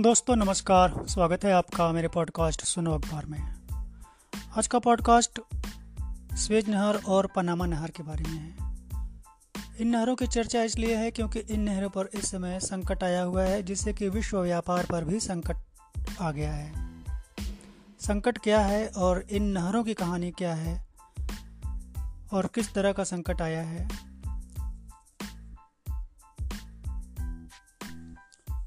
दोस्तों, नमस्कार। स्वागत है आपका मेरे पॉडकास्ट सुनो अखबार में। आज का पॉडकास्ट स्वेज नहर और पनामा नहर के बारे में है। इन नहरों की चर्चा इसलिए है क्योंकि इन नहरों पर इस समय संकट आया हुआ है, जिससे कि विश्व व्यापार पर भी संकट आ गया है। संकट क्या है और इन नहरों की कहानी क्या है और किस तरह का संकट आया है?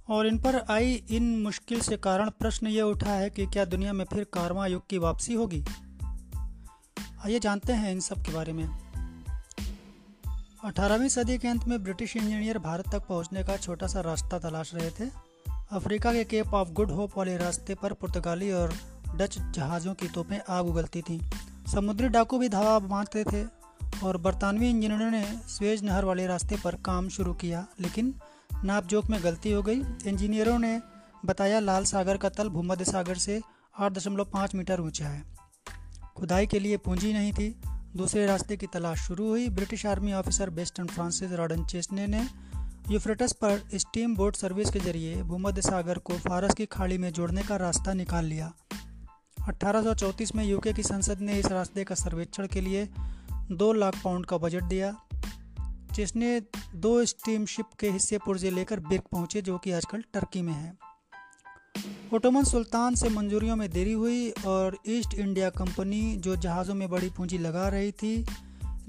और इन पर आई इन मुश्किल से कारण प्रश्न ये उठा है कि क्या दुनिया में फिर कारवा युग की वापसी होगी? आइए जानते हैं इन सब के बारे में। 18वीं सदी के अंत में ब्रिटिश इंजीनियर भारत तक पहुँचने का छोटा सा रास्ता तलाश रहे थे। अफ्रीका के केप ऑफ़ गुड होप वाले रास्ते पर पुर्तगाली और डच जहाज़ों की तोपें आग उगलती थीं। समुद्री डाकू भी धावा बांधते थे और बरतानवी इंजीनियरों ने स्वेज नहर वाले रास्ते पर काम शुरू किया, लेकिन नाप जोक में गलती हो गई। इंजीनियरों ने बताया, लाल सागर का तल भूमध्य सागर से आठ दशमलव पाँच मीटर ऊँचा है। खुदाई के लिए पूंजी नहीं थी। दूसरे रास्ते की तलाश शुरू हुई। ब्रिटिश आर्मी ऑफिसर बेस्टन फ्रांसिस रॉडन चेस्ने ने यूफ्रेटस पर स्टीम बोट सर्विस के ज़रिए भूमध्य सागर को फारस की खाड़ी में जोड़ने का रास्ता निकाल लिया। 1834 में यूके की संसद ने इस रास्ते का सर्वेक्षण के लिए दो लाख पाउंड का बजट दिया। जिसने दो स्टीमशिप के हिस्से पुर्जे लेकर बिर्क पहुँचे जो कि आजकल टर्की में है। ओटोमन सुल्तान से मंजूरियों में देरी हुई और ईस्ट इंडिया कंपनी जो जहाज़ों में बड़ी पूंजी लगा रही थी,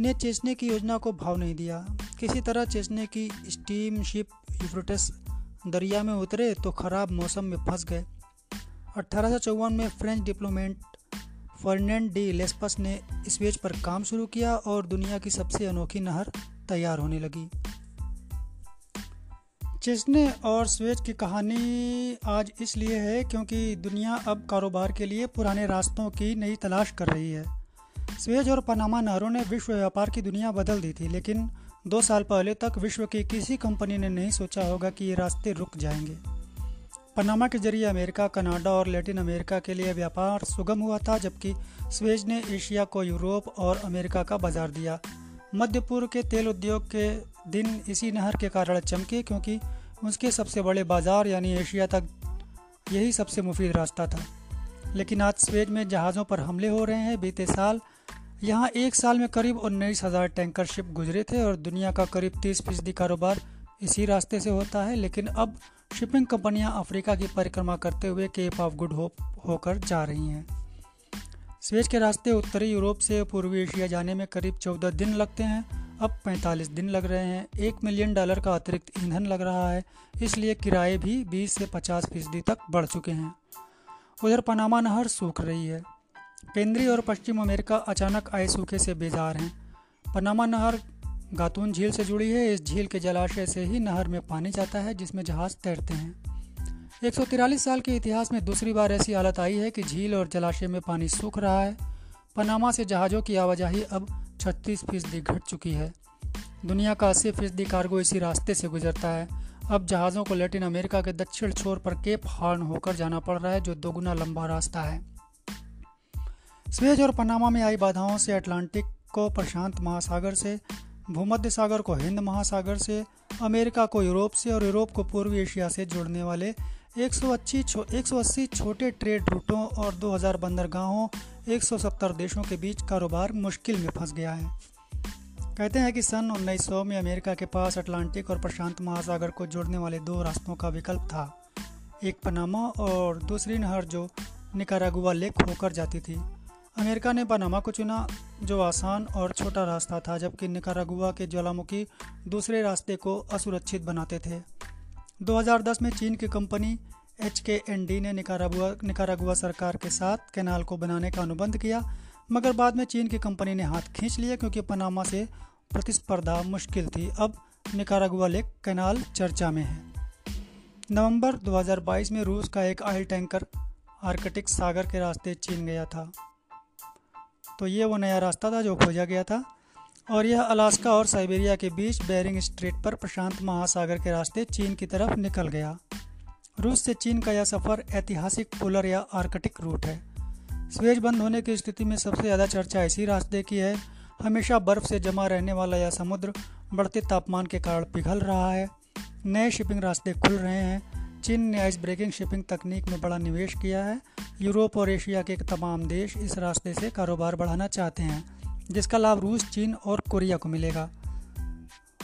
ने चेचने की योजना को भाव नहीं दिया। किसी तरह चेचने की स्टीम शिप यूफ्रेटस दरिया में उतरे तो ख़राब मौसम में फंस गए। अट्ठारह में French diplomat Ferdinand de Lesseps ने स्वेज पर काम शुरू किया और दुनिया की सबसे अनोखी नहर तैयार होने लगी। चिस्ने और स्वेज की कहानी आज इसलिए है क्योंकि दुनिया अब कारोबार के लिए पुराने रास्तों की नई तलाश कर रही है। स्वेज और पनामा नहरों ने विश्व व्यापार की दुनिया बदल दी थी, लेकिन दो साल पहले तक विश्व की किसी कंपनी ने नहीं सोचा होगा कि ये रास्ते रुक जाएँगे। पनामा के ज़रिए अमेरिका, कनाडा और लैटिन अमेरिका के लिए व्यापार सुगम हुआ था, जबकि स्वेज ने एशिया को यूरोप और अमेरिका का बाज़ार दिया। मध्य पूर्व के तेल उद्योग के दिन इसी नहर के कारण चमके क्योंकि उसके सबसे बड़े बाज़ार यानी एशिया तक यही सबसे मुफीद रास्ता था। लेकिन आज स्वेज में जहाज़ों पर हमले हो रहे हैं। बीते साल, यहाँ एक साल में करीब उन्नीस हज़ार टैंकर शिप गुजरे थे और दुनिया का करीब तीस फ़ीसदी कारोबार इसी रास्ते से होता है। लेकिन अब शिपिंग कंपनियाँ अफ्रीका की परिक्रमा करते हुए केप ऑफ़ गुड होप होकर जा रही हैं। स्वेज के रास्ते उत्तरी यूरोप से पूर्वी एशिया जाने में करीब चौदह दिन लगते हैं। अब 45 दिन लग रहे हैं। एक मिलियन डॉलर का अतिरिक्त ईंधन लग रहा है, इसलिए किराए भी 20 से 50 फ़ीसदी तक बढ़ चुके हैं। उधर पनामा नहर सूख रही है। केंद्रीय और पश्चिम अमेरिका अचानक आए सूखे से बेजार हैं। पनामा नहर गातून झील से जुड़ी है। इस झील के जलाशय से ही नहर में पानी जाता है, जिसमें जहाज़ तैरते हैं। एक साल के इतिहास में दूसरी बार ऐसी हालत आई है कि झील और जलाशय में पानी सूख रहा है। पनामा से जहाज़ों की आवाजाही अब छत्तीस फ़ीसदी घट चुकी है। दुनिया का अस्सी फ़ीसदी कार्गो इसी रास्ते से गुजरता है। अब जहाज़ों को लैटिन अमेरिका के दक्षिण छोर पर केप हॉर्न होकर जाना पड़ रहा है, जो दोगुना लंबा रास्ता है। स्वेज और पनामा में आई बाधाओं से अटलांटिक को प्रशांत महासागर से, भूमध्य सागर को हिंद महासागर से, अमेरिका को यूरोप से और यूरोप को पूर्वी एशिया से जोड़ने वाले 180 छो, 180 छोटे ट्रेड रूटों और 2000 बंदरगाहों 170 देशों के बीच कारोबार मुश्किल में फंस गया है। कहते हैं कि सन 1900 में अमेरिका के पास अटलांटिक और प्रशांत महासागर को जोड़ने वाले दो रास्तों का विकल्प था। एक पनामा और दूसरी नहर जो निकारागुआ लेक होकर जाती थी। अमेरिका ने पनामा को चुना जो आसान और छोटा रास्ता था जबकि निकारागुआ के ज्वालामुखी दूसरे रास्ते को असुरक्षित बनाते थे। 2010 में चीन की company H K N D ने निकारागुआ निकारागुआ सरकार के साथ कैनाल को बनाने का अनुबंध किया, मगर बाद में चीन की कंपनी ने हाथ खींच लिया क्योंकि पनामा से प्रतिस्पर्धा मुश्किल थी। अब निकारागुआ लेक कैनाल चर्चा में है। नवंबर 2022 में रूस का एक ऑयल टैंकर आर्कटिक सागर के रास्ते चीन गया था। तो ये वो नया रास्ता था जो खोजा गया था। और यह अलास्का और साइबेरिया के बीच बेरिंग स्ट्रेट पर प्रशांत महासागर के रास्ते चीन की तरफ़ निकल गया। रूस से चीन का यह सफ़र ऐतिहासिक पोलर या आर्कटिक रूट है। स्वेज बंद होने की स्थिति में सबसे ज़्यादा चर्चा इसी रास्ते की है। हमेशा बर्फ़ से जमा रहने वाला यह समुद्र बढ़ते तापमान के कारण पिघल रहा है। नए शिपिंग रास्ते खुल रहे हैं। चीन ने आइस ब्रेकिंग शिपिंग तकनीक में बड़ा निवेश किया है। यूरोप और एशिया के तमाम देश इस रास्ते से कारोबार बढ़ाना चाहते हैं। जिसका लाभ रूस, चीन और कोरिया को मिलेगा।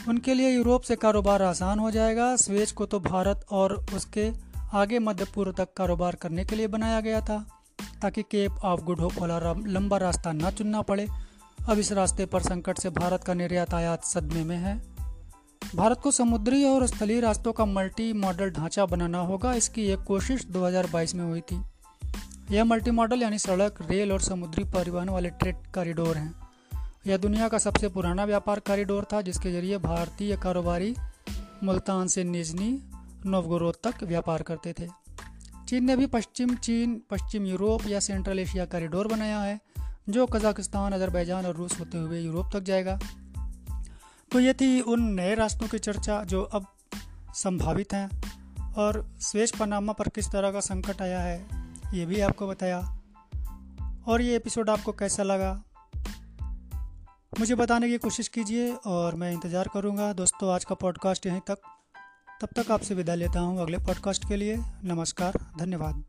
उनके लिए यूरोप से कारोबार आसान हो जाएगा। स्वेज को तो भारत और उसके आगे मध्य पूर्व तक कारोबार करने के लिए बनाया गया था, ताकि केप ऑफ़ गुड होप वाला लंबा रास्ता न चुनना पड़े। अब इस रास्ते पर संकट से भारत का निर्यात आयात सदमे में है। भारत को समुद्री और स्थलीय रास्तों का मल्टी मॉडल ढांचा बनाना होगा, इसकी एक कोशिश 2022 में हुई थी। यह मल्टी मॉडल यानी सड़क, रेल और समुद्री परिवहन वाले ट्रेड कॉरिडोर हैं। यह दुनिया का सबसे पुराना व्यापार कॉरिडोर था, जिसके ज़रिए भारतीय कारोबारी मुल्तान से निजनी नवगोरोद तक व्यापार करते थे। चीन ने भी पश्चिम चीन, पश्चिम यूरोप या सेंट्रल एशिया कॉरिडोर बनाया है, जो कजाकिस्तान, अजरबैजान और रूस होते हुए यूरोप तक जाएगा। तो ये थी उन नए रास्तों की चर्चा, जो अब संभावित हैं। और स्वेज पनामा पर किस तरह का संकट आया है, ये भी आपको बताया। और ये एपिसोड आपको कैसा लगा? मुझे बताने की कोशिश कीजिए और मैं इंतज़ार करूँगा। दोस्तों, आज का पॉडकास्ट यहीं तक। तब तक आपसे विदा लेता हूँ अगले पॉडकास्ट के लिए। नमस्कार, धन्यवाद।